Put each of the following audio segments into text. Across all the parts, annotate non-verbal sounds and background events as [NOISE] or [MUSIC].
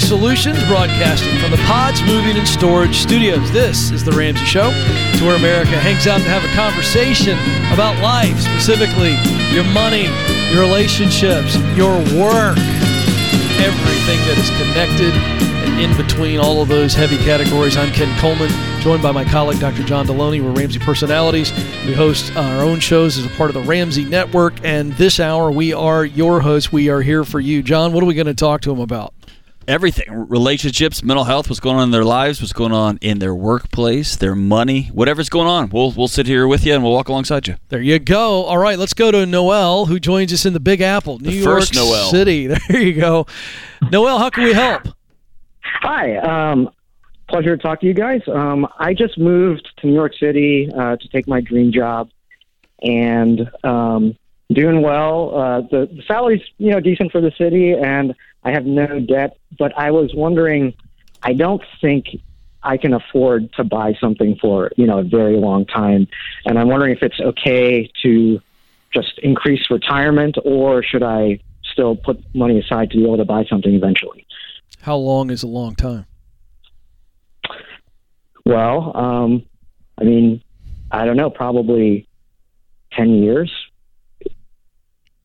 Solutions, broadcasting from the Pods Moving and Storage Studios. This is The Ramsey Show. It's where America hangs out to have a conversation about life, specifically your money, your relationships, your work, everything that is connected and in between all of those heavy categories. I'm Ken Coleman, joined by my colleague, Dr. John Delony. We're Ramsey Personalities. We host our own shows as a part of the Ramsey Network, and this hour we are your hosts. We are here for you. John, what are we going to talk to him about? Everything relationships mental health what's going on in their lives what's going on in their workplace their money whatever's going on we'll, we'll sit here with you and we'll walk alongside you There you go. All right, let's go to Noel, who joins us in the Big Apple, New The York Noel. City. [LAUGHS] There you go. Noel, how can we help? Hi. Um, pleasure to talk to you guys. Um, I just moved to New York City uh, to take my dream job, and um, doing well. Uh, the, the salary's you know decent for the city, and I have no debt. But I was wondering, I don't think I can afford to buy something for you know a very long time, and I'm wondering if it's okay to just increase retirement, or should I still put money aside to be able to buy something eventually? How long is a long time? Well, um, I mean, I don't know, probably 10 years.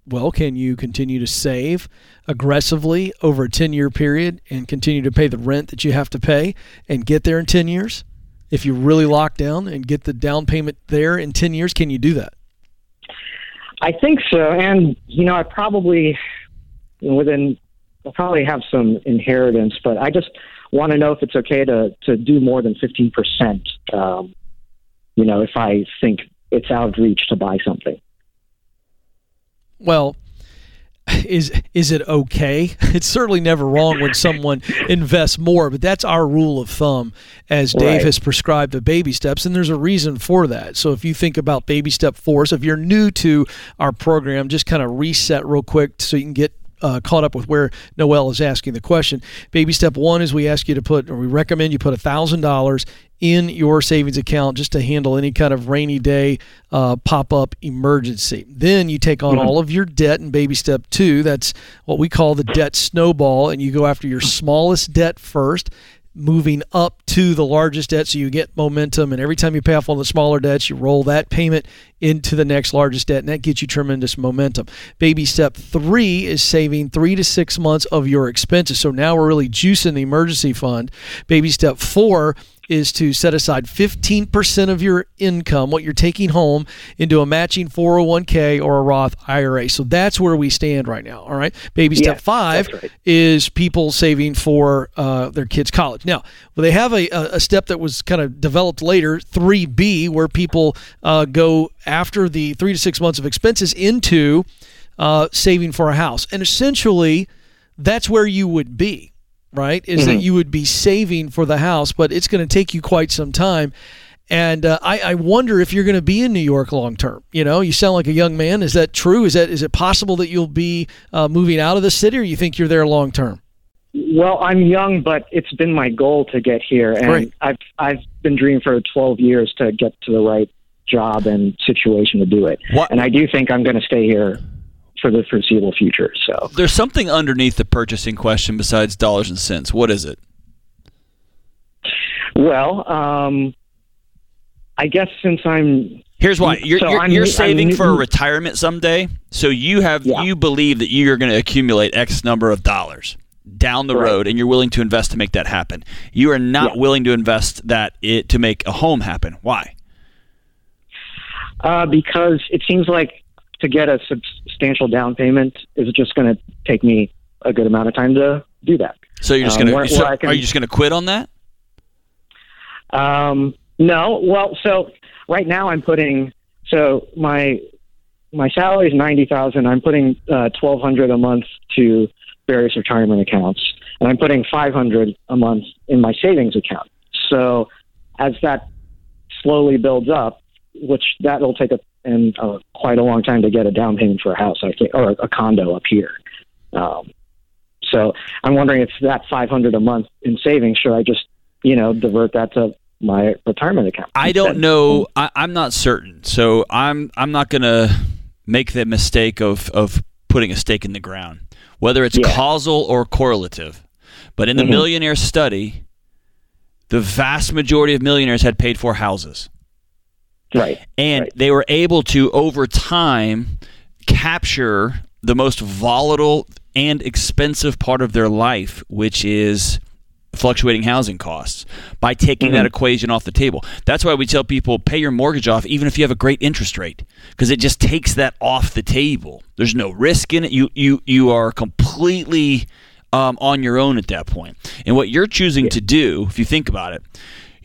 Well, can you continue to save aggressively over a 10 year period and continue to pay the rent that you have to pay and get there in 10 years? If you really lock down and get the down payment there in 10 years, can you do that? I think so. And, you know, I probably, within, I'll probably have some inheritance, but I just want to know if it's okay to, to do more than 15%, um, you know, if I think it's out of reach to buy something. Well, is is it okay? [LAUGHS] It's certainly never wrong when someone invests more, but that's our rule of thumb as Dave Right. has prescribed the baby steps, and there's a reason for that. So if you think about baby step four, so if you're new to our program, just kind of reset real quick so you can get uh, caught up with where Noel is asking the question. Baby step one is we ask you to put, or we recommend you put a thousand dollars in your savings account just to handle any kind of rainy day uh, pop up emergency. Then you take on all of your debt in baby step two. That's what we call the debt snowball, and you go after your smallest debt first. Moving up to the largest debt, so you get momentum, and every time you pay off one of the smaller debts, you roll that payment into the next largest debt, and that gets you tremendous momentum. Baby step three is saving three to six months of your expenses. So now we're really juicing the emergency fund. Baby step four is to set aside 15% of your income, what you're taking home, into a matching 401k or a Roth IRA. So that's where we stand right now. All right. Baby step Yes, five right. is people saving for uh, their kids' college. Now, well, they have a, a a step that was kind of developed later, 3B, where people uh, go after the three to six months of expenses into uh, saving for a house. And essentially, that's where you would be, right? Is that you would be saving for the house, but it's going to take you quite some time. And uh, I, I wonder if you're going to be in New York long term. You know, you sound like a young man. Is that true? Is that is it possible that you'll be uh, moving out of the city, or you think you're there long term? Well, I'm young, but it's been my goal to get here, and Great. I've I've been dreaming for 12 years to get to the right job and situation to do it. What- And I do think I'm going to stay here for the foreseeable future. So, there's something underneath the purchasing question besides dollars and cents what is it well, um, I guess since I'm Here's why you're, So you're, you're I'm saving for a retirement someday, so you have Yeah. you believe that you're going to accumulate X number of dollars down the Right. road, and you're willing to invest to make that happen. You are not Yeah. willing to invest that it to make a home happen. Why? uh, because it seems like to get a substantial down payment is just going to take me a good amount of time to do that. So you're just Um, going to can- are you just going to quit on that? Um, no, well, so right now I'm putting so my my salary is ninety thousand. I'm putting uh, twelve hundred a month to various retirement accounts, and I'm putting five hundred a month in my savings account. So as that slowly builds up, which that'll take a and uh, quite a long time to get a down payment for a house, I think, or a condo up here. Um, so I'm wondering if that 500 a month in savings, should I just, you know, divert that to my retirement account? I don't know. I, I'm not certain, so I'm I'm not going to make the mistake of of putting a stake in the ground, whether it's Yeah. causal or correlative. But in the Mhm. millionaire study, the vast majority of millionaires had paid for houses. Right. And Right. they were able to, over time, capture the most volatile and expensive part of their life, which is fluctuating housing costs, by taking that equation off the table. That's why we tell people pay your mortgage off, even if you have a great interest rate, because it just takes that off the table. There's no risk in it. You you you are completely um, on your own at that point. And what you're choosing to do, if you think about it,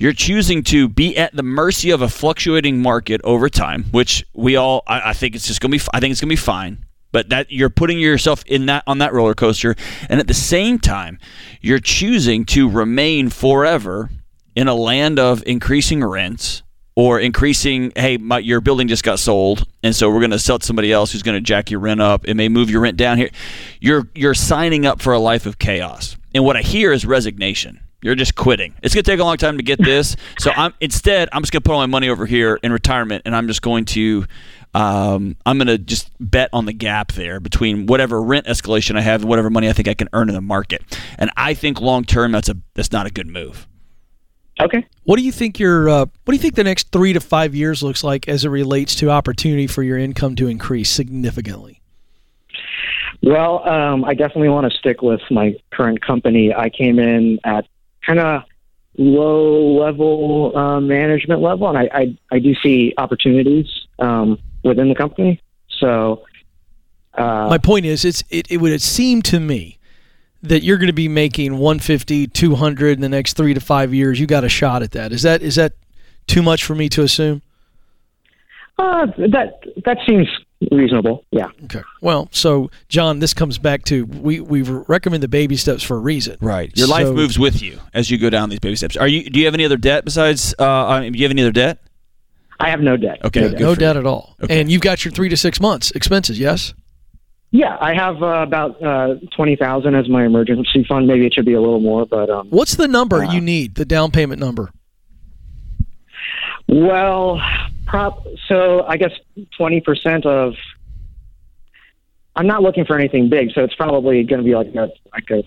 you're choosing to be at the mercy of a fluctuating market over time, which we all, I, I think it's just gonna be, I think it's gonna be fine. But that you're putting yourself in that on that roller coaster, and at the same time, you're choosing to remain forever in a land of increasing rents or increasing. Hey, my, your building just got sold, and so we're going to sell to somebody else who's going to jack your rent up. It may move your rent down here. You're you're signing up for a life of chaos, and what I hear is resignation. You're just quitting. It's going to take a long time to get this. So I'm instead I'm just going to put all my money over here in retirement, and I'm just going to um, I'm going to just bet on the gap there between whatever rent escalation I have and whatever money I think I can earn in the market. And I think long term that's a that's not a good move. Okay. What do you think your uh, What do you think the next three to five years looks like as it relates to opportunity for your income to increase significantly? Well, um, I definitely want to stick with my current company. I came in at kind of low level uh, management level, and I, I, I do see opportunities um, within the company. So, uh, My point is, it's it, it would seem to me that you're going to be making 150, 200 in the next three to five years. You got a shot at that. Is that is that too much for me to assume? uh, that that seems reasonable. Yeah. Okay. Well, so John, this comes back to we we recommend the baby steps for a reason. Right. Your life moves with you as you go down these baby steps. Are you? Do you have any other debt besides? Uh, I mean, do you have any other debt? I have no debt. Okay, No good debt. No debt at all. Okay. And you've got your three to six months expenses. Yes. Yeah, I have uh, about uh, twenty thousand as my emergency fund. Maybe it should be a little more, but um, What's the number Uh, you need? The down payment number. well, prop. So I guess twenty percent of. I'm not looking for anything big, so it's probably going to be like a like a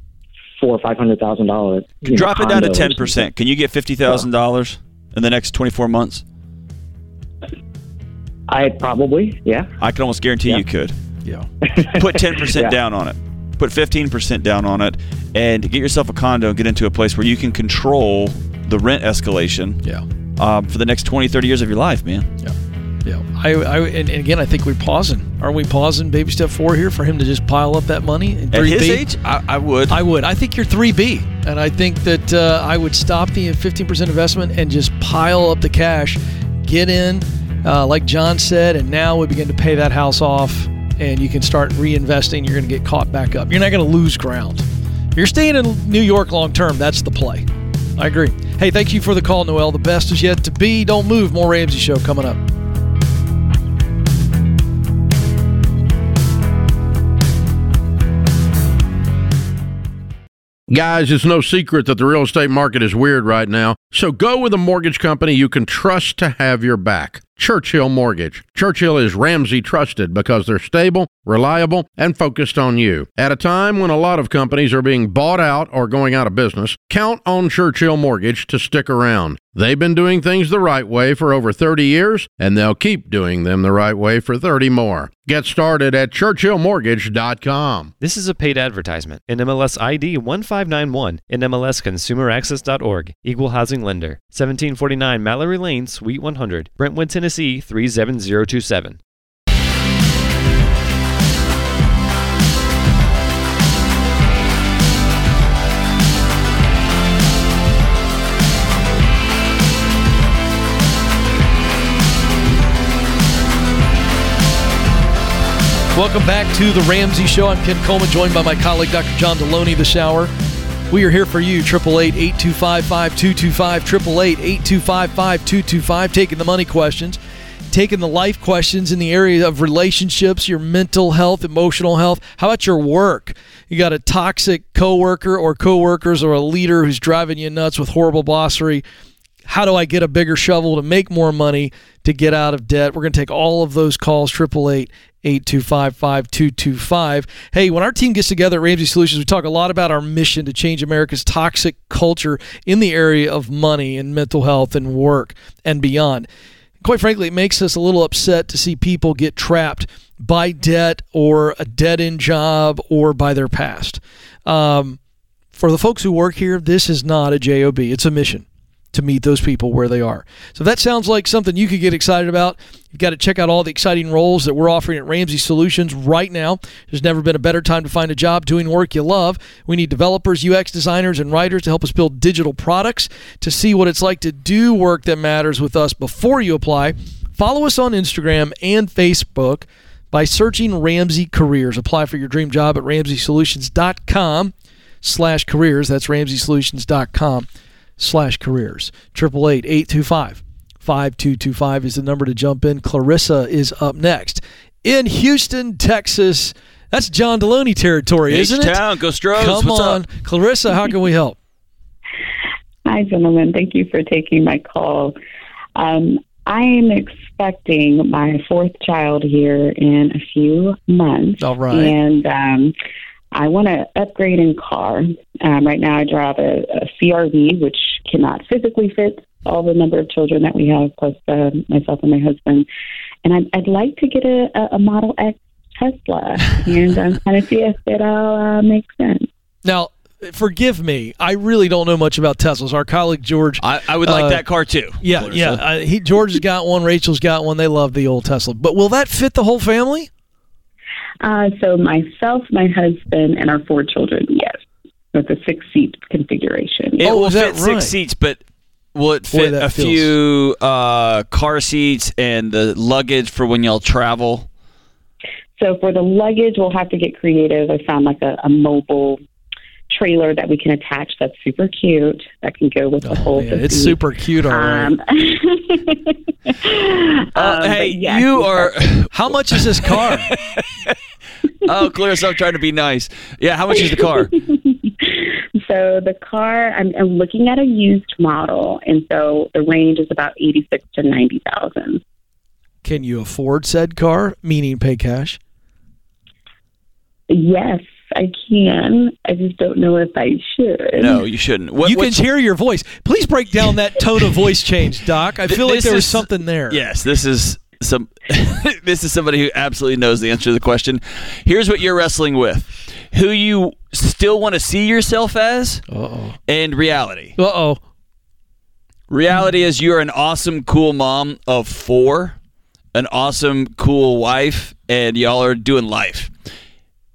four or five hundred thousand dollars. Drop it down to ten percent. Can you get fifty thousand dollars in the next twenty four months? I probably, yeah. I can almost guarantee Yeah. you could. Yeah. Put ten [LAUGHS] percent Yeah. down on it. Put fifteen percent down on it, and get yourself a condo and get into a place where you can control the rent escalation Yeah. Um, for the next 20, 30 years of your life, man. Yeah. Yeah. I, I and, and again, I think we're pausing. Are we pausing baby step four here for him to just pile up that money? in At 3B? his age, I, I would. I would. I think you're 3B. And I think that uh, I would stop the 15% investment and just pile up the cash, get in, uh, like John said, and now we begin to pay that house off and you can start reinvesting. You're going to get caught back up. You're not going to lose ground. If you're staying in New York long term, that's the play. I agree. Hey, thank you for the call, Noel. The best is yet to be. Don't move. More Ramsey Show coming up. Guys, it's no secret that the real estate market is weird right now. So go with a mortgage company you can trust to have your back. Churchill Mortgage. Churchill is Ramsey trusted because they're stable, reliable, and focused on you. At a time when a lot of companies are being bought out or going out of business, count on Churchill Mortgage to stick around. They've been doing things the right way for over 30 years, and they'll keep doing them the right way for 30 more. Get started at churchillmortgage.com. This is a paid advertisement. NMLS ID 1591 NMLSConsumerAccess.org. Equal housing lender. 1749 Mallory Lane, Suite 100, Brentwood, Tennessee 37027. Welcome back to the Ramsey Show. I'm Ken Coleman, joined by my colleague Dr. John Delony this hour. We are here for you, 888-825-5225, 888-825-5225, taking the money questions, taking the life questions in the area of relationships, your mental health, emotional health. How about your work? You got a toxic coworker or coworkers or a leader who's driving you nuts with horrible bossery how do I get a bigger shovel to make more money to get out of debt? We're going to take all of those calls, 888 825 5225. Hey, when our team gets together at Ramsey Solutions, we talk a lot about our mission to change America's toxic culture in the area of money and mental health and work and beyond. Quite frankly, it makes us a little upset to see people get trapped by debt or a dead end job or by their past. Um, for the folks who work here, this is not a job; it's a mission to meet those people where they are. So if that sounds like something you could get excited about, you've got to check out all the exciting roles that we're offering at Ramsey Solutions right now. There's never been a better time to find a job doing work you love. We need developers, UX designers, and writers to help us build digital products. To see what it's like to do work that matters with us before you apply, follow us on Instagram and Facebook by searching Ramsey Careers. Apply for your dream job at ramseysolutions.com slash careers. That's ramseysolutions.com slash careers. 888-825 5225 is the number to jump in. Clarissa is up next. In Houston, Texas. That's John Delony territory, isn't it? H-Town, go Stros. Come What's on. up? Clarissa, how can we help? Hi, gentlemen. Thank you for taking my call. Um, I am expecting my fourth child here in a few months. All right. And um, I want to upgrade in car. Um, right now, I drive a, a CRV, which cannot physically fit all the number of children that we have, plus uh, myself and my husband. And I'd, I'd like to get a, a, a Model X Tesla and I'm kind of see if it all uh, makes sense. Now, forgive me. I really don't know much about Teslas. Our colleague George I, I would like Uh, that car too. Yeah, Clarissa. yeah. Uh, he George has got one. Rachel's got one. They love the old Tesla. But will that fit the whole family? Uh, so myself, my husband, and our four children, yes, with a six seat configuration. It Oh, will is that fit six seats, but will it fit that a feels- few uh, car seats and the luggage for when y'all travel? So for the luggage, we'll have to get creative. I found like a, a mobile trailer that we can attach that's super cute that can go with the whole. Oh, Man, it's super cute, all right. Um, [LAUGHS] Uh, um, hey, but yes, you are. [LAUGHS] How much is this car? [LAUGHS] oh, Clarissa, I'm trying to be nice. Yeah, how much is the car? So the car, I'm, I'm looking at a used model, and so the range is about eighty-six to ninety thousand. Can you afford said car? Meaning pay cash. Yes, I can. I just don't know if I should. No, you shouldn't. What, you can hear your voice. Please break down that tone of voice change, Doc. I Th- feel like this there was something there. Yes, this is some. [LAUGHS] this is somebody who absolutely knows the answer to the question. Here's what you're wrestling with: who you still want to see yourself as, Uh-oh. and reality. Uh-oh. Reality is you're an awesome, cool mom of four, an awesome, cool wife, and y'all are doing life.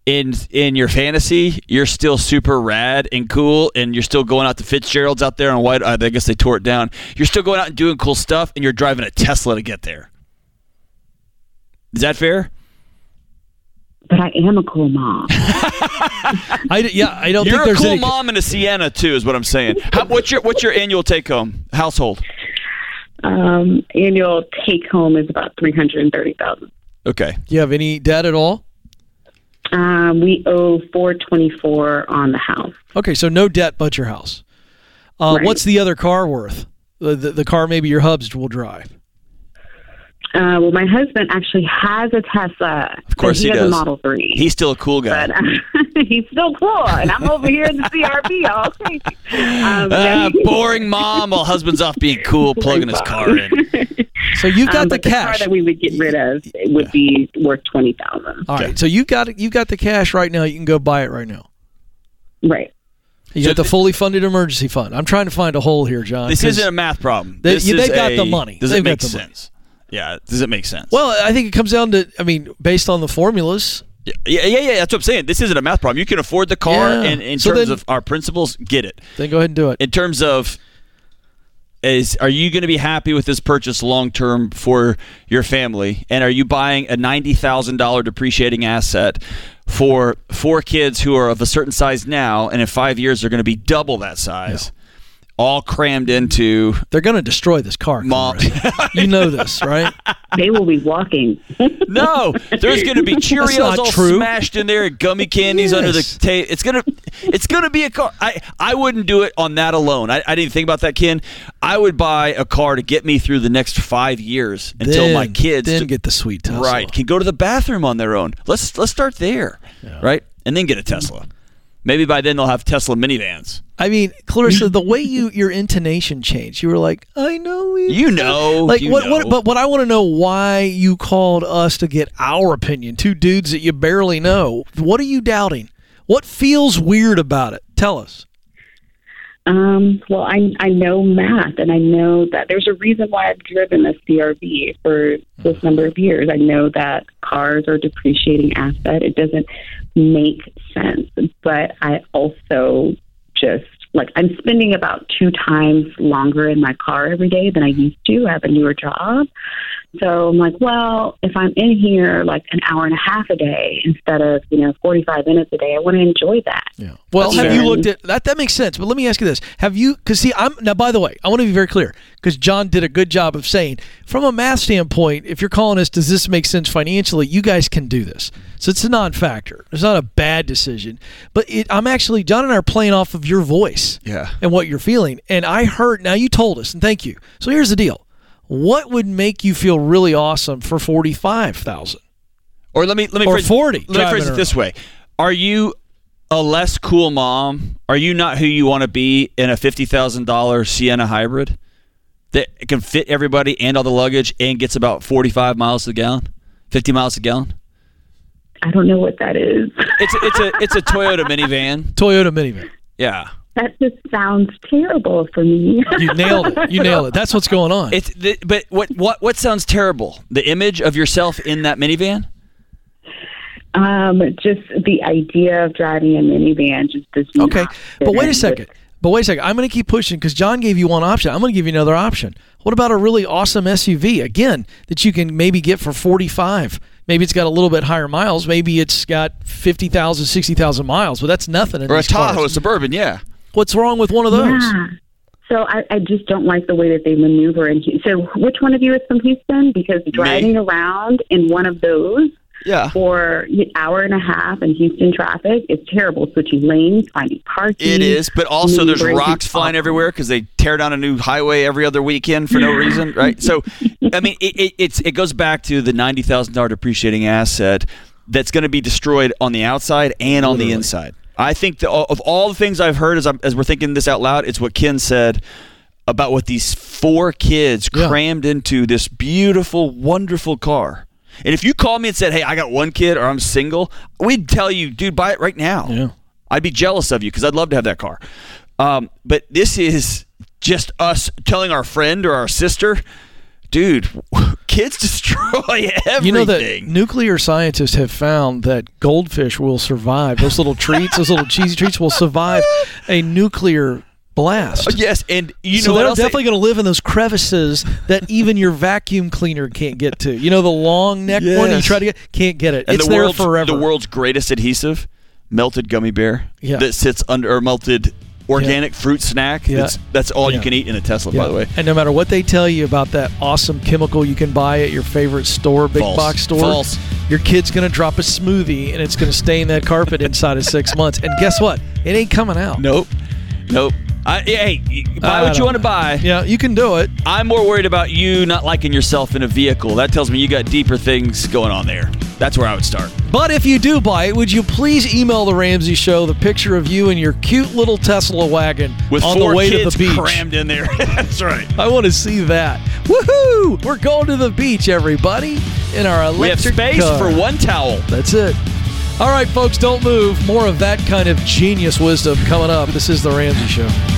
In in your fantasy, you're still super rad and cool, and you're still going out to Fitzgerald's out there on White. I guess they tore it down. You're still going out and doing cool stuff, and you're driving a Tesla to get there. Is that fair? But I am a cool mom. [LAUGHS] I, d- yeah, I don't You're think a there's cool any. mom in a Sienna too, is what I'm saying. How, what's your what's your annual take home household? um, annual take home is about three hundred and thirty thousand. Okay, Do you have any debt at all? Um, we owe four twenty four on the house. Okay, so no debt but your house. Uh, Right. What's the other car worth? The, the, the car maybe your hubs will drive. Uh, well, my husband actually has a Tesla. Of course he he, has does. a Model Three. he's still a cool guy. but uh, [LAUGHS] he's still cool, and I'm over here in the CRV all crazy. Um, yeah. boring mom while husband's off being cool, [LAUGHS] plugging his car in. So you've got Um, the but the car that we would get rid of it would be worth twenty thousand. all right, so you got you got the cash right now. You can go buy it right now. Right. You So got the fully funded emergency fund. I'm trying to find a hole here, John. This isn't a math problem. They- This yeah, they is got a- the money. Does They've it make got the money. sense? Yeah. Does it make sense? well, I think it comes down to. I mean, based on the formulas. yeah, yeah, yeah, yeah. That's what I'm saying. This isn't a math problem. You can afford the car, Yeah. and in So terms then- of our principles, get it. Then go ahead and do it. In terms of is are you going to be happy with this purchase long term for your family? And are you buying a $90,000 depreciating asset for four kids who are of a certain size now and in 5 years they're going to be double that size all crammed into They're going to destroy this car. Mom. You know this, right? They will be walking. [LAUGHS] No, there's going to be Cheerios all true. smashed in there, and gummy candies under the table. It's gonna, it's gonna be a car. I, I wouldn't do it on that alone. I, I didn't think about that, Ken. I would buy a car to get me through the next five years until then, my kids then to- get the sweet Tesla. right can go to the bathroom on their own. Let's let's start there, right, and then get a Tesla. Maybe by then they'll have Tesla minivans. I mean, Clarissa, the way you your intonation changed, you were like, "I know you." You know, like you what, know. what? But what I want to know why you called us to get our opinion. Two dudes that you barely know. What are you doubting? What feels weird about it? Tell us. Um, well, I I know math, and I know that there's a reason why I've driven a CRV for this number of years. I know that cars are a depreciating asset. It doesn't make sense, but I also just like I'm spending about two times longer in my car every day than I used to. I have a newer job. So I'm like, well, if I'm in here like an hour and a half a day instead of, you know, 45 minutes a day, I want to enjoy that. Yeah. Well, That's have you looked at that? That makes sense. But let me ask you this: Have you? Because see, I'm now. By the way, I want to be very clear because John did a good job of saying, from a math standpoint, if you're calling us, does this make sense financially? You guys can do this. So it's a non-factor. It's not a bad decision. But it, I'm actually John and I are playing off of your voice Yeah. and what you're feeling. And I heard. Now you told us, and thank you. So here's the deal: What would make you feel really awesome for forty-five thousand? Or let me let me Or phrase, 40 Let me phrase it this way: Are you a less cool mom? Are you not who you want to be in a fifty thousand dollar Sienna hybrid that can fit everybody and all the luggage and gets about forty five miles to the gallon, fifty miles a gallon? I don't know what that is. It's a, it's a it's a [LAUGHS] Toyota minivan. Toyota minivan. Yeah, that just sounds terrible for me. You nailed it. You nailed it. That's what's going on. it's the, but what what what sounds terrible? The image of yourself in that minivan. um, just the idea of driving a minivan just does not Okay, but wait in a with- second. But wait a second. I'm going to keep pushing because John gave you one option. I'm going to give you another option. What about a really awesome SUV again that you can maybe get for 45? Maybe it's got a little bit higher miles. Maybe it's got 50,000, 60,000 miles, but that's nothing. In Or a Tahoe, cars. Tahoe Suburban, yeah. What's wrong with one of those? Yeah. So I, I just don't like the way that they maneuver in Houston. So which one of you is from Houston? Because driving around in one of those Yeah. for an hour and a half in Houston traffic is terrible. Switching lanes, finding parking. It is, but also there's rocks flying everywhere because they tear down a new highway every other weekend for no reason, [LAUGHS] right? So, I mean, it, it, it's it goes back to the ninety thousand dollar depreciating asset that's going to be destroyed on the outside and on the inside. I think the, of all the things I've heard as I'm, as we're thinking this out loud, it's what Ken said about what these four kids Yeah. crammed into this beautiful, wonderful car. And if you called me and said, "Hey, I got one kid or I'm single," we'd tell you, "Dude, buy it right now." Yeah. I'd be jealous of you because I'd love to have that car. Um, but this is just us telling our friend or our sister, dude, [LAUGHS] kids destroy everything. [LAUGHS] You know that nuclear scientists have found that goldfish will survive. Those little treats, those little cheesy treats will survive a nuclear blast. Oh, yes, and you know they're definitely going to live in those crevices that even your vacuum cleaner can't get to. You know the long neck one you try to get can't get it. and it's the there forever. The world's greatest adhesive, melted gummy bear, Yeah. that sits under or melted organic fruit snack. Yeah. That's, that's all Yeah. you can eat in a Tesla, Yeah. by the way. And no matter what they tell you about that awesome chemical you can buy at your favorite store, big False. box store, False. your kid's going to drop a smoothie and it's going to stain that carpet inside of six [LAUGHS] months. And guess what? It ain't coming out. Nope, nope. Uh, I, hey, buy I what you uh, want to buy. Yeah, you can do it. I'm more worried about you not liking yourself in a vehicle. That tells me you got deeper things going on there. That's where I would start. But if you do buy it, would you please email the Ramsey Show the picture of you in your cute little Tesla wagon With on the way kids to the beach? crammed in there. [LAUGHS] That's right. I want to see that. Woohoo! We're going to the beach, everybody, in our electric. We have space car. for one towel. That's it. All right, folks, don't move. More of that kind of genius wisdom coming up. This is the Ramsey Show.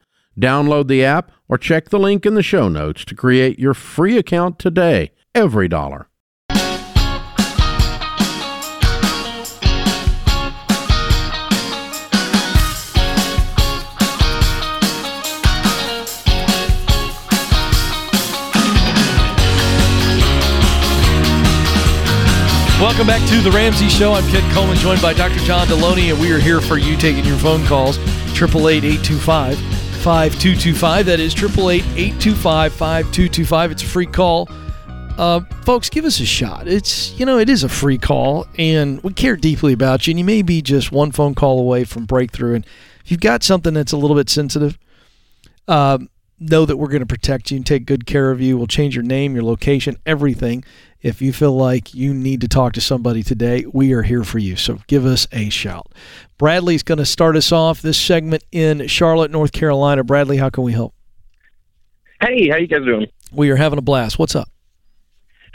Download the app or check the link in the show notes to create your free account today. EveryDollar. Welcome back to the Ramsey Show. I'm Ken Coleman, joined by Dr. John Delony, and we are here for you taking your phone calls. 888 5225. That is 888 825 5225. It's a free call. Uh, folks, give us a shot. It's, you know, it is a free call, and we care deeply about you, and you may be just one phone call away from breakthrough. And if you've got something that's a little bit sensitive, uh, know that we're going to protect you and take good care of you. We'll change your name, your location, everything. If you feel like you need to talk to somebody today, we are here for you. So give us a shout. Bradley's going to start us off this segment in Charlotte, North Carolina. Bradley, how can we help? Hey, how you guys doing? We are having a blast. What's up?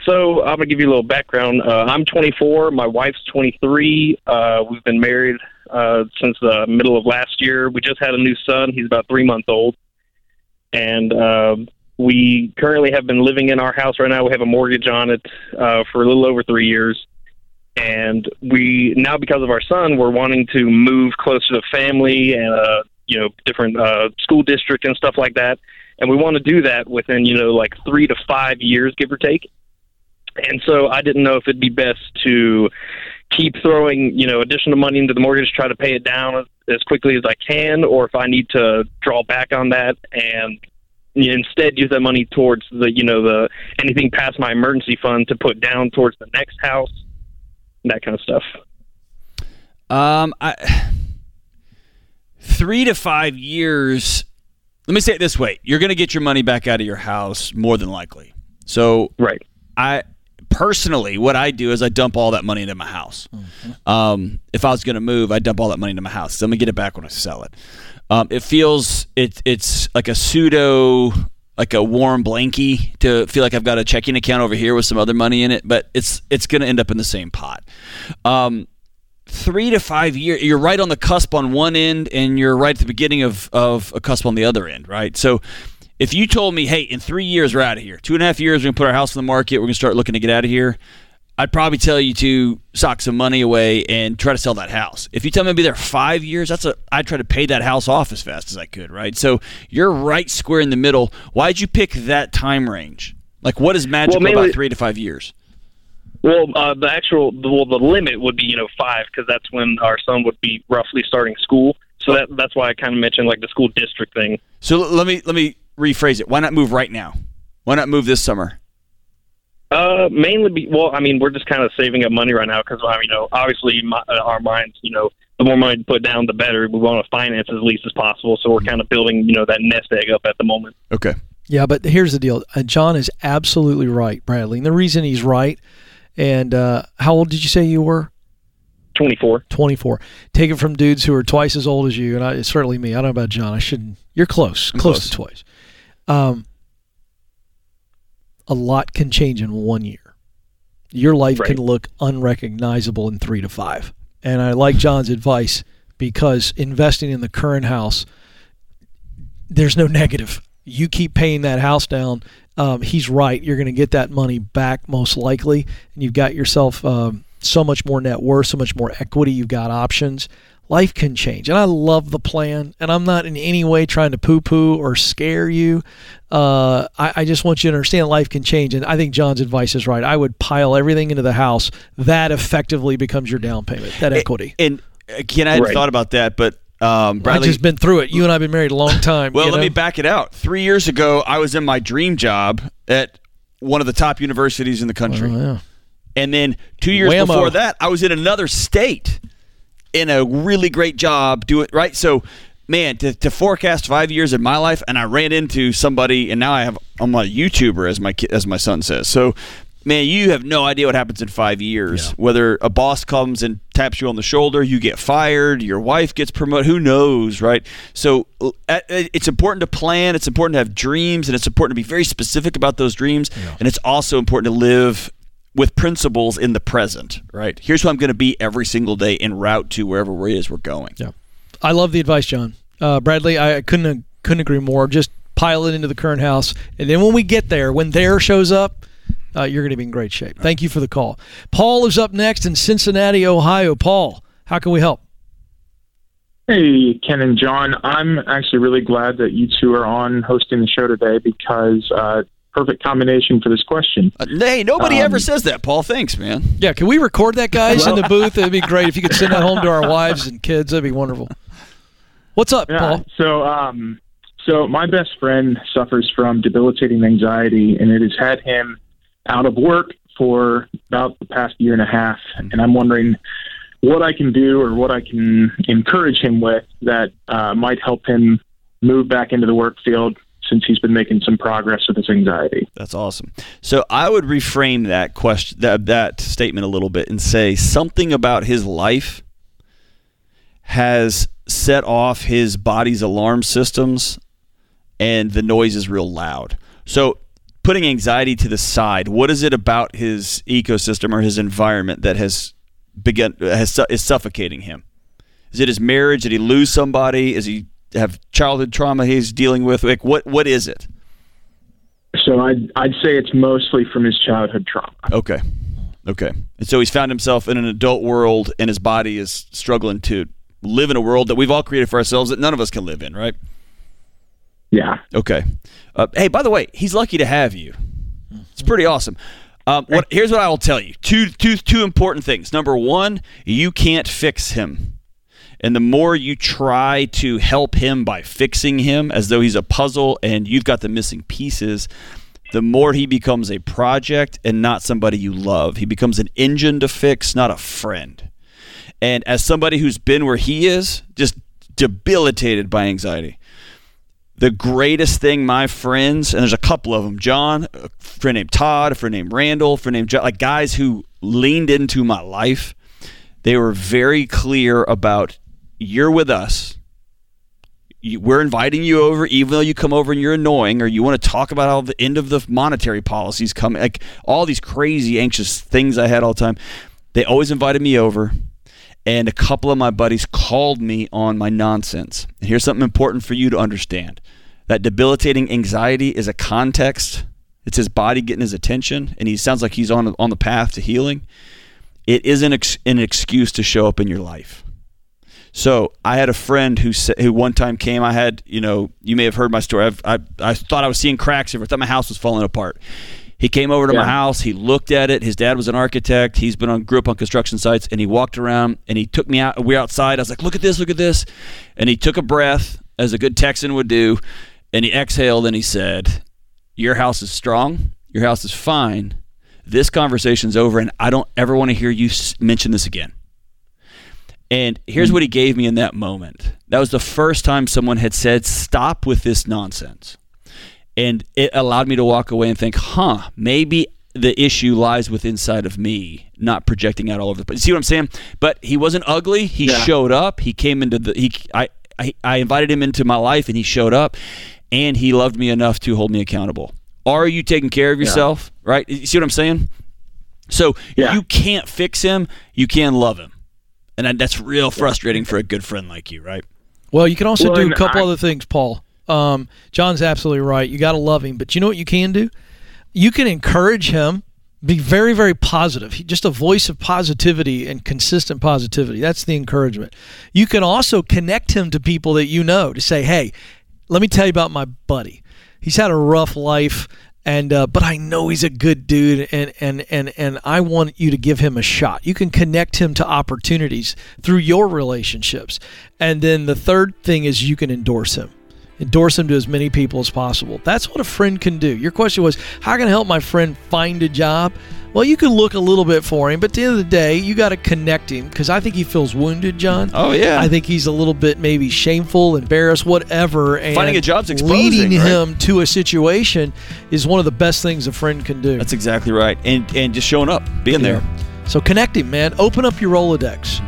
So I'm gonna give you a little background. Uh, I'm 24. My wife's 23. Uh, we've been married uh, since the middle of last year. We just had a new son. He's about three months old, and uh, we currently have been living in our house right now. We have a mortgage on it uh, for a little over three years. And we now, because of our son, we're wanting to move closer to family and uh, you know different uh, school district and stuff like that. And we want to do that within you know like three to five years, give or take. And so I didn't know if it'd be best to keep throwing you know additional money into the mortgage, try to pay it down as quickly as I can, or if I need to draw back on that and instead use that money towards the you know the anything past my emergency fund to put down towards the next house that kind of stuff. Um i three to five years let me say it this way. You're going to get your money back out of your house more than likely. So right. I personally what i do is i dump all that money into my house. Mm-hmm. um, if i was going to move i dump all that money into my house. So i'm going to get it back when i sell it. Um, it feels it, it's like a pseudo like a warm blankie to feel like I've got a checking account over here with some other money in it, but it's it's going to end up in the same pot. Um, three to five years, you're right on the cusp on one end, and you're right at the beginning of of a cusp on the other end, right? So. If you told me, hey, in three years we're out of here, two and a half years we're gonna put our house on the market, we're gonna start looking to get out of here, I'd probably tell you to sock some money away and try to sell that house. If you tell me to be there five years, that's a I'd try to pay that house off as fast as I could, right? So you're right square in the middle. Why'd you pick that time range? Like what is magical well, about three to five years? Well, uh, the actual well, the limit would be you know five because that's when our son would be roughly starting school. So that that's why I kind of mentioned like the school district thing. So let me let me rephrase it. Why not move right now? Why not move this summer? Uh, mainly, be, well, I mean, we're just kind of saving up money right now because, I mean, you know, obviously, my, uh, our minds, you know, the more money to put down, the better. We want to finance as least as possible, so we're kind of building, you know, that nest egg up at the moment. Okay. Yeah, but here's the deal. Uh, John is absolutely right, Bradley. And the reason he's right, and uh, how old did you say you were? 24. 24. Take it from dudes who are twice as old as you, and I, certainly me. I don't know about John. I shouldn't. You're close, close, close, to twice. Um, a lot can change in one year. Your life right. can look unrecognizable in three to five. And I like John's advice because investing in the current house, there's no negative. You keep paying that house down. Um, he's right. You're going to get that money back most likely, and you've got yourself um, so much more net worth, so much more equity. You've got options life can change. And I love the plan, and I'm not in any way trying to poo poo or scare you. Uh, I, I, just want you to understand life can change. And I think John's advice is right. I would pile everything into the house. That effectively becomes your down payment, that equity. And, and again, I hadn't right. thought about that, but. Um, Bradley, I've just been through it. You and I've been married a long time. well, let know? me back it out. Three years ago, I was in my dream job at one of the top universities in the country. Oh, yeah. And then two years Whammo. before that, I was in another state in a really great job do it right so man to, to forecast five years of my life and i ran into somebody and now i have i'm a youtuber as my as my son says so man you have no idea what happens in five years yeah. whether a boss comes and taps you on the shoulder you get fired your wife gets promoted who knows right so it's important to plan it's important to have dreams and it's important to be very specific about those dreams yeah. and it's also important to live with principles in the present, right? Here's who I'm going to be every single day en route to wherever it is we're going. Yeah. I love the advice, John. Uh, Bradley, I couldn't couldn't agree more. Just pile it into the current house, and then when we get there, when there shows up, uh, you're going to be in great shape. Thank you for the call. Paul is up next in Cincinnati, Ohio. Paul, how can we help? Hey, Ken and John. I'm actually really glad that you two are on hosting the show today because uh, perfect combination for this question. Uh, hey, nobody Um, ever says that, Paul. Thanks, man. Yeah, can we record that, guys, in the booth? It'd be great if you could send that home to our wives and kids. That'd be wonderful. What's up, Yeah. Paul? So, um, so my best friend suffers from debilitating anxiety, and it has had him out of work for about the past year and a half. And I'm wondering what I can do or what I can encourage him with that uh, might help him move back into the work field since he's been making some progress with his anxiety. That's awesome. So I would reframe that question, that, that statement a little bit, and say something about his life has set off his body's alarm systems, and the noise is real loud. So putting anxiety to the side, what is it about his ecosystem or his environment that has begun has is suffocating him? Is it his marriage? Did he lose somebody? Is he have childhood trauma he's dealing with? Like what what is it? So I'd, I'd say it's mostly from his childhood trauma. Okay. Okay. And so he's found himself in an adult world and his body is struggling to live in a world that we've all created for ourselves that none of us can live in, right? Yeah. Okay. Uh, hey, by the way, he's lucky to have you. It's pretty awesome. Um, what, here's what I will tell you: two, two, two important things. Number one, you can't fix him, and the more you try to help him by fixing him, as though he's a puzzle and you've got the missing pieces, the more he becomes a project and not somebody you love. He becomes an engine to fix, not a friend. And as somebody who's been where he is, just debilitated by anxiety the greatest thing my friends and there's a couple of them john a friend named todd a friend named randall a friend named john like guys who leaned into my life they were very clear about you're with us we're inviting you over even though you come over and you're annoying or you want to talk about how the end of the monetary policies come like all these crazy anxious things i had all the time they always invited me over and a couple of my buddies called me on my nonsense. And here's something important for you to understand that debilitating anxiety is a context. It's his body getting his attention, and he sounds like he's on on the path to healing. It isn't ex- an excuse to show up in your life. So I had a friend who sa- who one time came. I had you know you may have heard my story. I've, I I thought I was seeing cracks. everywhere. I thought my house was falling apart. He came over to my house. He looked at it. His dad was an architect. He's been on grew up on construction sites, and he walked around and he took me out. We were outside. I was like, "Look at this! Look at this!" And he took a breath, as a good Texan would do, and he exhaled and he said, "Your house is strong. Your house is fine. This conversation's over, and I don't ever want to hear you mention this again." And here's hmm. what he gave me in that moment. That was the first time someone had said, "Stop with this nonsense." and it allowed me to walk away and think, huh, maybe the issue lies with inside of me, not projecting out all over the place. See what I'm saying? But he wasn't ugly. He Yeah. showed up. He came into the he I, I I invited him into my life and he showed up and he loved me enough to hold me accountable. Are you taking care of yourself? Right? You see what I'm saying? So Yeah. you can't fix him, you can love him. And that's real frustrating for a good friend like you, right? Well, you can also Well, do a couple I- other things, Paul. Um, John's absolutely right. You got to love him, but you know what you can do? You can encourage him. Be very, very positive. He, just a voice of positivity and consistent positivity. That's the encouragement. You can also connect him to people that you know to say, "Hey, let me tell you about my buddy. He's had a rough life, and uh, but I know he's a good dude, and and and and I want you to give him a shot. You can connect him to opportunities through your relationships, and then the third thing is you can endorse him. Endorse him to as many people as possible. That's what a friend can do. Your question was, how can I help my friend find a job? Well, you can look a little bit for him, but at the end of the day, you got to connect him because I think he feels wounded, John. Oh yeah. I think he's a little bit maybe shameful, embarrassed, whatever. And Finding a job's exposing, leading right? him to a situation is one of the best things a friend can do. That's exactly right. And and just showing up, being there. So connect him, man. Open up your Rolodex.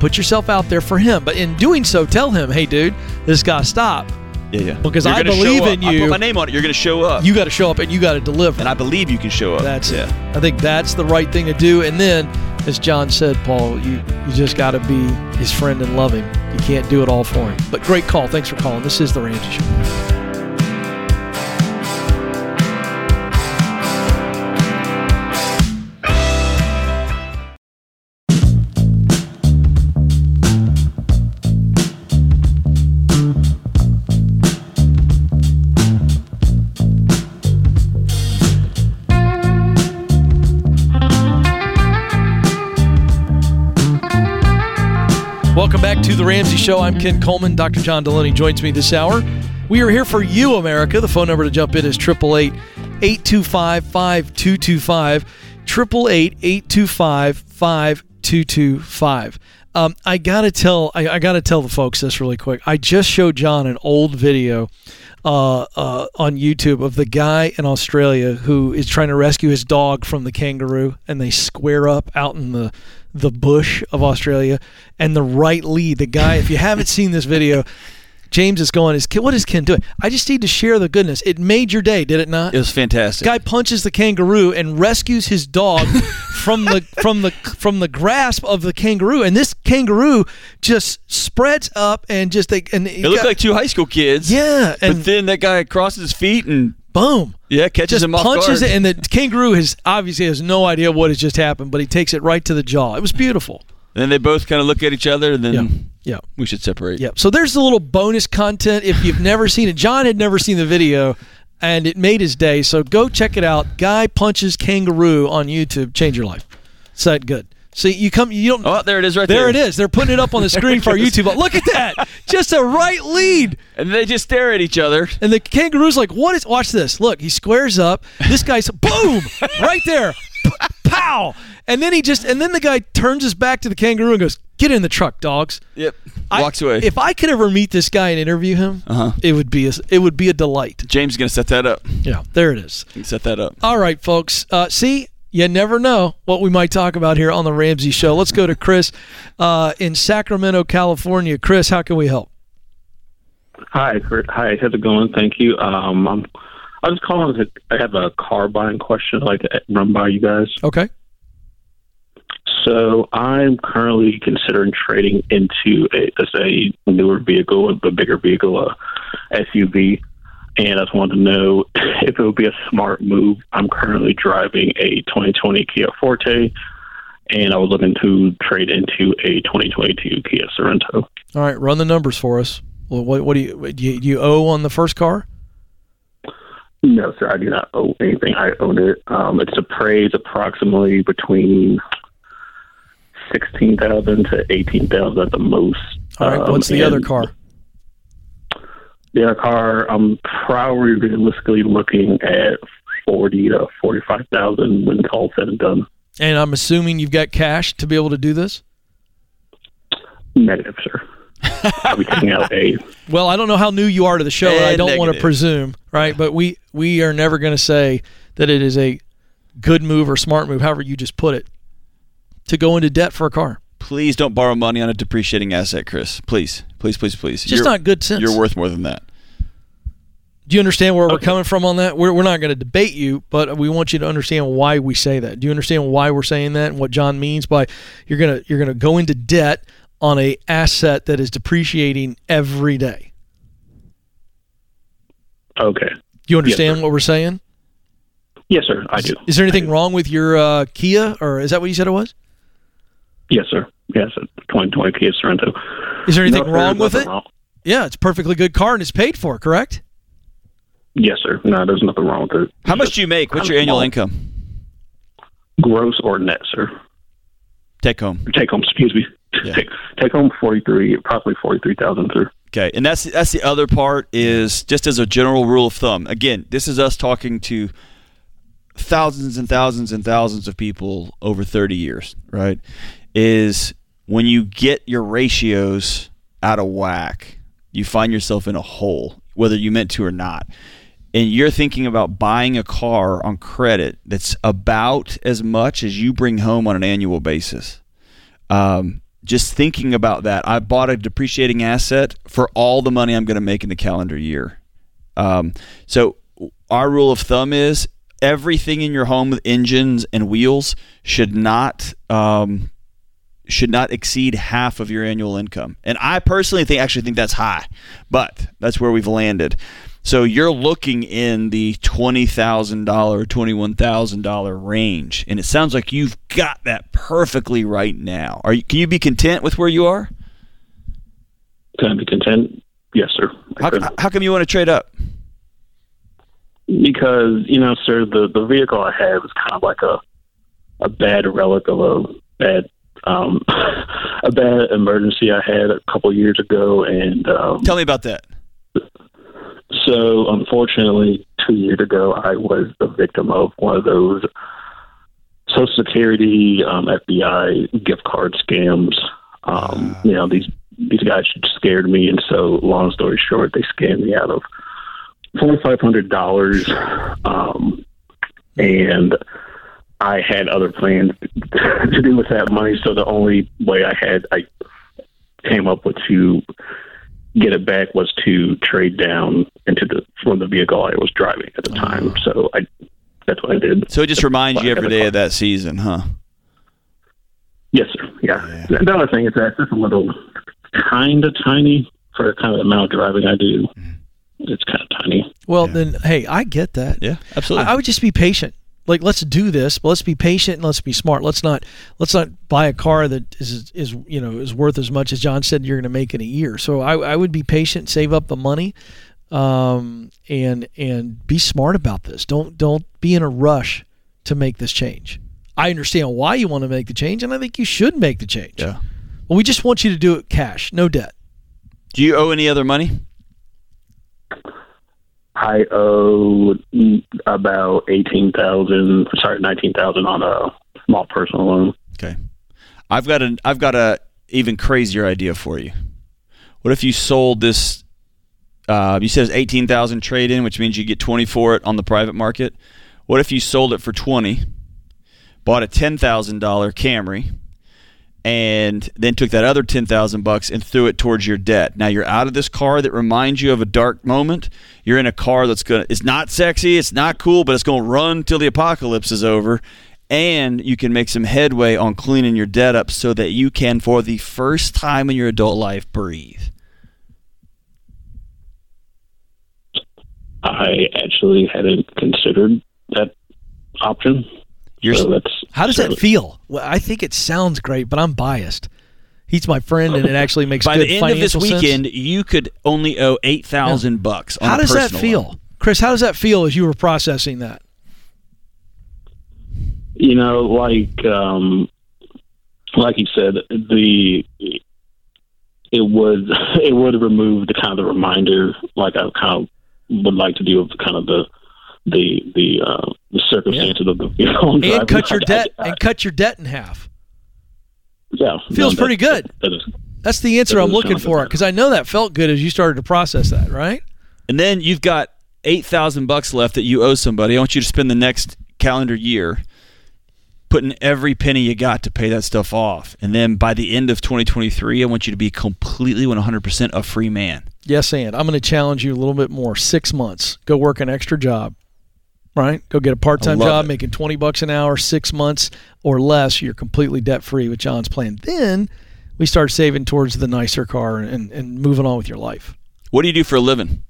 Put yourself out there for him. But in doing so, tell him, hey, dude, this got to stop. Yeah, yeah. Because You're I believe in I you. put my name on it. You're going to show up. You got to show up and you got to deliver. and I believe you can show up. That's it. I think that's the right thing to do. And then, as John said, Paul, you you just got to be his friend and love him. You can't do it all for him. But great call. Thanks for calling. This is the Ramsey Show. The Ramsey Show. I'm Ken Coleman. Dr. John Delony joins me this hour. We are here for you, America. The phone number to jump in is 888 825 5225. 888 825 5225. Um, I gotta tell, I, I gotta tell the folks this really quick. I just showed John an old video uh, uh, on YouTube of the guy in Australia who is trying to rescue his dog from the kangaroo, and they square up out in the the bush of Australia, and the right lead, the guy. If you haven't seen this video, James is going. Is what is Ken doing? I just need to share the goodness. It made your day, did it not? It was fantastic. Guy punches the kangaroo and rescues his dog [LAUGHS] from the from the from the grasp of the kangaroo, and this kangaroo just spreads up and just they and it looked like two high school kids. yeah, and but then that guy crosses his feet and boom. yeah, catches Just him off punches it, and the kangaroo has obviously has no idea what has just happened, but he takes it right to the jaw. It was beautiful. And then they both kind of look at each other, and then Yeah, yeah. we should separate. Yep. So there's the little bonus content if you've never seen it. John had never seen the video, and it made his day. So go check it out. Guy punches kangaroo on YouTube. Change your life. It's that good. See, you come. You don't. Oh, there it is, right there. there it is. They're putting it up on the [LAUGHS] screen for our YouTube. Look at that. Just a right lead. And they just stare at each other. And the kangaroo's like, "What is? Watch this. Look, he squares up. This guy's boom right there, pow." And then he just, and then the guy turns his back to the kangaroo and goes, "Get in the truck, dogs." Yep. I- Walks away. If I could ever meet this guy and interview him, Uh-huh. it would be a, it would be a delight. James is gonna set that up. Yeah, there it is. He set that up. All right, folks. Uh, see, you never know what we might talk about here on the Ramsey Show. Let's go to Chris uh, in Sacramento, California. Chris, how can we help? Hi, Kurt. Hi, how's it going? Thank you. Um, I'm, I was calling. To, I have a car buying question. I'd like to run by you guys. Okay. So I'm currently considering trading into a, a newer vehicle, a bigger vehicle, a SUV. And I just wanted to know [LAUGHS] if it would be a smart move. I'm currently driving a 2020 Kia Forte, and I was looking to trade into a 2022 Kia Sorento. All right, run the numbers for us. Well, what, what do you, do you do you owe on the first car? No, sir, I do not owe anything. I own it. Um, it's appraised approximately between sixteen thousand to eighteen thousand at the most. All right. Um, what's the other car? The other car, I'm probably realistically looking at forty to forty-five thousand when it's all said and done. And I'm assuming you've got cash to be able to do this. Negative, sir. I'll be taking out a Well, I don't know how new you are to the show, and I don't want to presume, right? But we we are never going to say that it is a good move or smart move, however you just put it, to go into debt for a car. Please don't borrow money on a depreciating asset, Chris. Please, please, please, please. It's just You're- not good sense. You're worth more than that. Do you understand where we're coming from on that? We're, we're not going to debate you, but we want you to understand why we say that. Do you understand why we're saying that and what John means by you're going to you're going to go into debt on a asset that is depreciating every day? okay. Do you understand sir. what we're saying? Yes, sir. I do. Is there anything do. wrong with your uh, Kia, or is that what you said it was? Yes, sir. Yes, a 2020 Kia Sorento. Is there anything No, sir, wrong with it? wrong. Yeah, it's a perfectly good car and it's paid for, correct? Yes, sir. No, there's nothing wrong with it. How much do you make? What's your annual income? Gross or net, sir? Take home. Take home, excuse me. Yeah. Take, take home 43, probably 43,000, sir. Okay, and that's that's the other part is just as a general rule of thumb. Again, this is us talking to thousands and thousands and thousands of people over 30 years, right? Is when you get your ratios out of whack, you find yourself in a hole, whether you meant to or not. And you're thinking about buying a car on credit that's about as much as you bring home on an annual basis. Um, just thinking about that, I bought a depreciating asset for all the money I'm going to make in the calendar year. Um, so our rule of thumb is everything in your home with engines and wheels should not um, should not exceed half of your annual income. And I personally think actually think that's high, but that's where we've landed. So you're looking in the twenty thousand dollar, twenty one thousand dollar range, and it sounds like you've got that perfectly right now. Are you? Can you be content with where you are? Can I be content? Yes, sir. How, how come you want to trade up? Because you know, sir, the the vehicle I have is kind of like a a bad relic of a bad um, [LAUGHS] a bad emergency I had a couple years ago, and um, tell me about that. So, unfortunately, two years ago, I was the victim of one of those Social Security, um, FBI gift card scams. Um, you know, these these guys scared me, and so, long story short, they scammed me out of forty five hundred dollars, um, and I had other plans [LAUGHS] to do with that money. So the only way I had, I came up with to get it back was to trade down into the from the vehicle I was driving at the oh. time. So I that's what I did. So it just reminds you every day of that season, huh? Yes, sir. Yeah. yeah. The other thing is that it's just a little kind of tiny for the kind of amount of driving I do. Mm-hmm. It's kind of tiny. Well, yeah. then, hey, I get that. Yeah, absolutely. I, I would just be patient like let's do this but let's be patient and let's be smart. Let's not let's not buy a car that is is you know is worth as much as john said you're going to make in a year. So i, I would be patient save up the money um, and and be smart about this. Don't don't be in a rush to make this change. I understand why you want to make the change and i think you should make the change. Yeah. Well we just want you to do it cash no debt. Do you owe any other money I owe about eighteen thousand, sorry, nineteen thousand on a small personal loan. Okay, I've got an I've got a even crazier idea for you. What if you sold this? Uh, you said it's eighteen thousand trade in, which means you get twenty for it on the private market. What if you sold it for twenty? Bought a ten thousand dollar Camry and then took that other 10,000 bucks and threw it towards your debt. Now you're out of this car that reminds you of a dark moment. You're in a car that's going to it's not sexy, it's not cool, but it's going to run till the apocalypse is over and you can make some headway on cleaning your debt up so that you can for the first time in your adult life breathe. I actually hadn't considered that option. You're, so how does that feel? Well, I think it sounds great, but I'm biased. He's my friend, and it actually makes by the end of this weekend, sense. you could only owe eight thousand bucks. how does that feel, loan. Chris? How does that feel as you were processing that? You know, like um, like you said, the it would [LAUGHS] it would remove the kind of the reminder, like I kind of would like to do of kind of the the the uh, the circumstances yeah. of the [LAUGHS] vehicle and cut your debt I, I, and cut your debt in half. Yeah, feels no, pretty good. That is, That's the answer I'm looking for because I know that felt good as you started to process that, right? And then you've got eight thousand bucks left that you owe somebody. I want you to spend the next calendar year putting every penny you got to pay that stuff off. And then by the end of 2023, I want you to be completely 100% a free man. Yes, and I'm going to challenge you a little bit more. Six months, go work an extra job right? Go get a part time job it. making 20 bucks an hour, six months or less. You're completely debt free with John's plan. Then we start saving towards the nicer car and, and moving on with your life. What do you do for a living?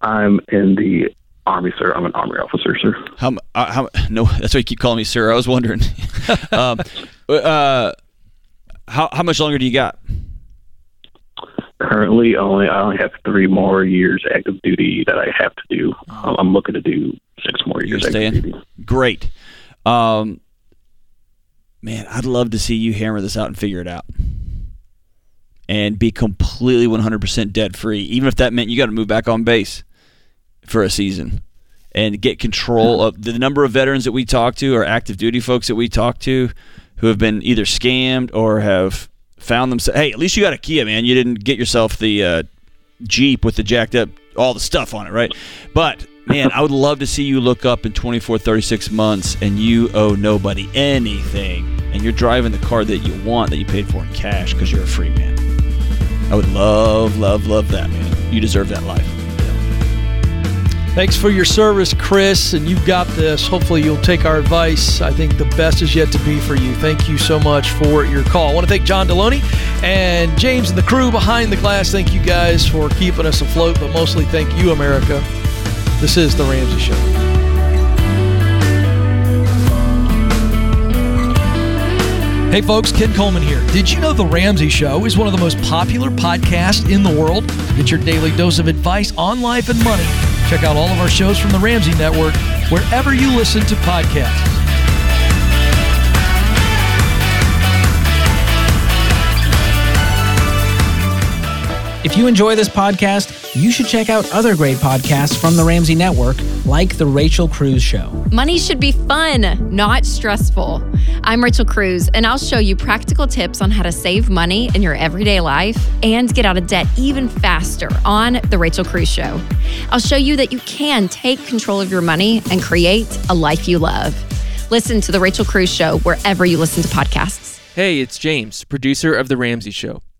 I'm in the Army, sir. I'm an Army officer, sir. How, uh, how, no, that's why you keep calling me sir. I was wondering. [LAUGHS] um, uh, how, how much longer do you got? Currently only I only have three more years active duty that I have to do. Um, I'm looking to do six more years active duty. Great. Um, man, I'd love to see you hammer this out and figure it out. And be completely 100% debt free, even if that meant you got to move back on base for a season and get control of the number of veterans that we talk to or active duty folks that we talk to who have been either scammed or have found themselves. Hey, at least you got a Kia, man. You didn't get yourself the uh, Jeep with the jacked up, all the stuff on it, right? But man, I would love to see you look up in 24, 36 months and you owe nobody anything. and you're driving the car that you want that you paid for in cash because you're a free man. I would love, love, love that, man. You deserve that life. Thanks for your service, Chris, and you've got this. Hopefully, you'll take our advice. I think the best is yet to be for you. Thank you so much for your call. I want to thank John Delony and James and the crew behind the glass. Thank you guys for keeping us afloat, but mostly thank you, America. This is The Ramsey Show. Hey folks, Ken Coleman here. Did you know The Ramsey Show is one of the most popular podcasts in the world? Get your daily dose of advice on life and money. Check out all of our shows from The Ramsey Network wherever you listen to podcasts. If you enjoy this podcast, you should check out other great podcasts from the Ramsey Network, like The Rachel Cruz Show. Money should be fun, not stressful. I'm Rachel Cruz, and I'll show you practical tips on how to save money in your everyday life and get out of debt even faster on The Rachel Cruz Show. I'll show you that you can take control of your money and create a life you love. Listen to The Rachel Cruz Show wherever you listen to podcasts. Hey, it's James, producer of The Ramsey Show.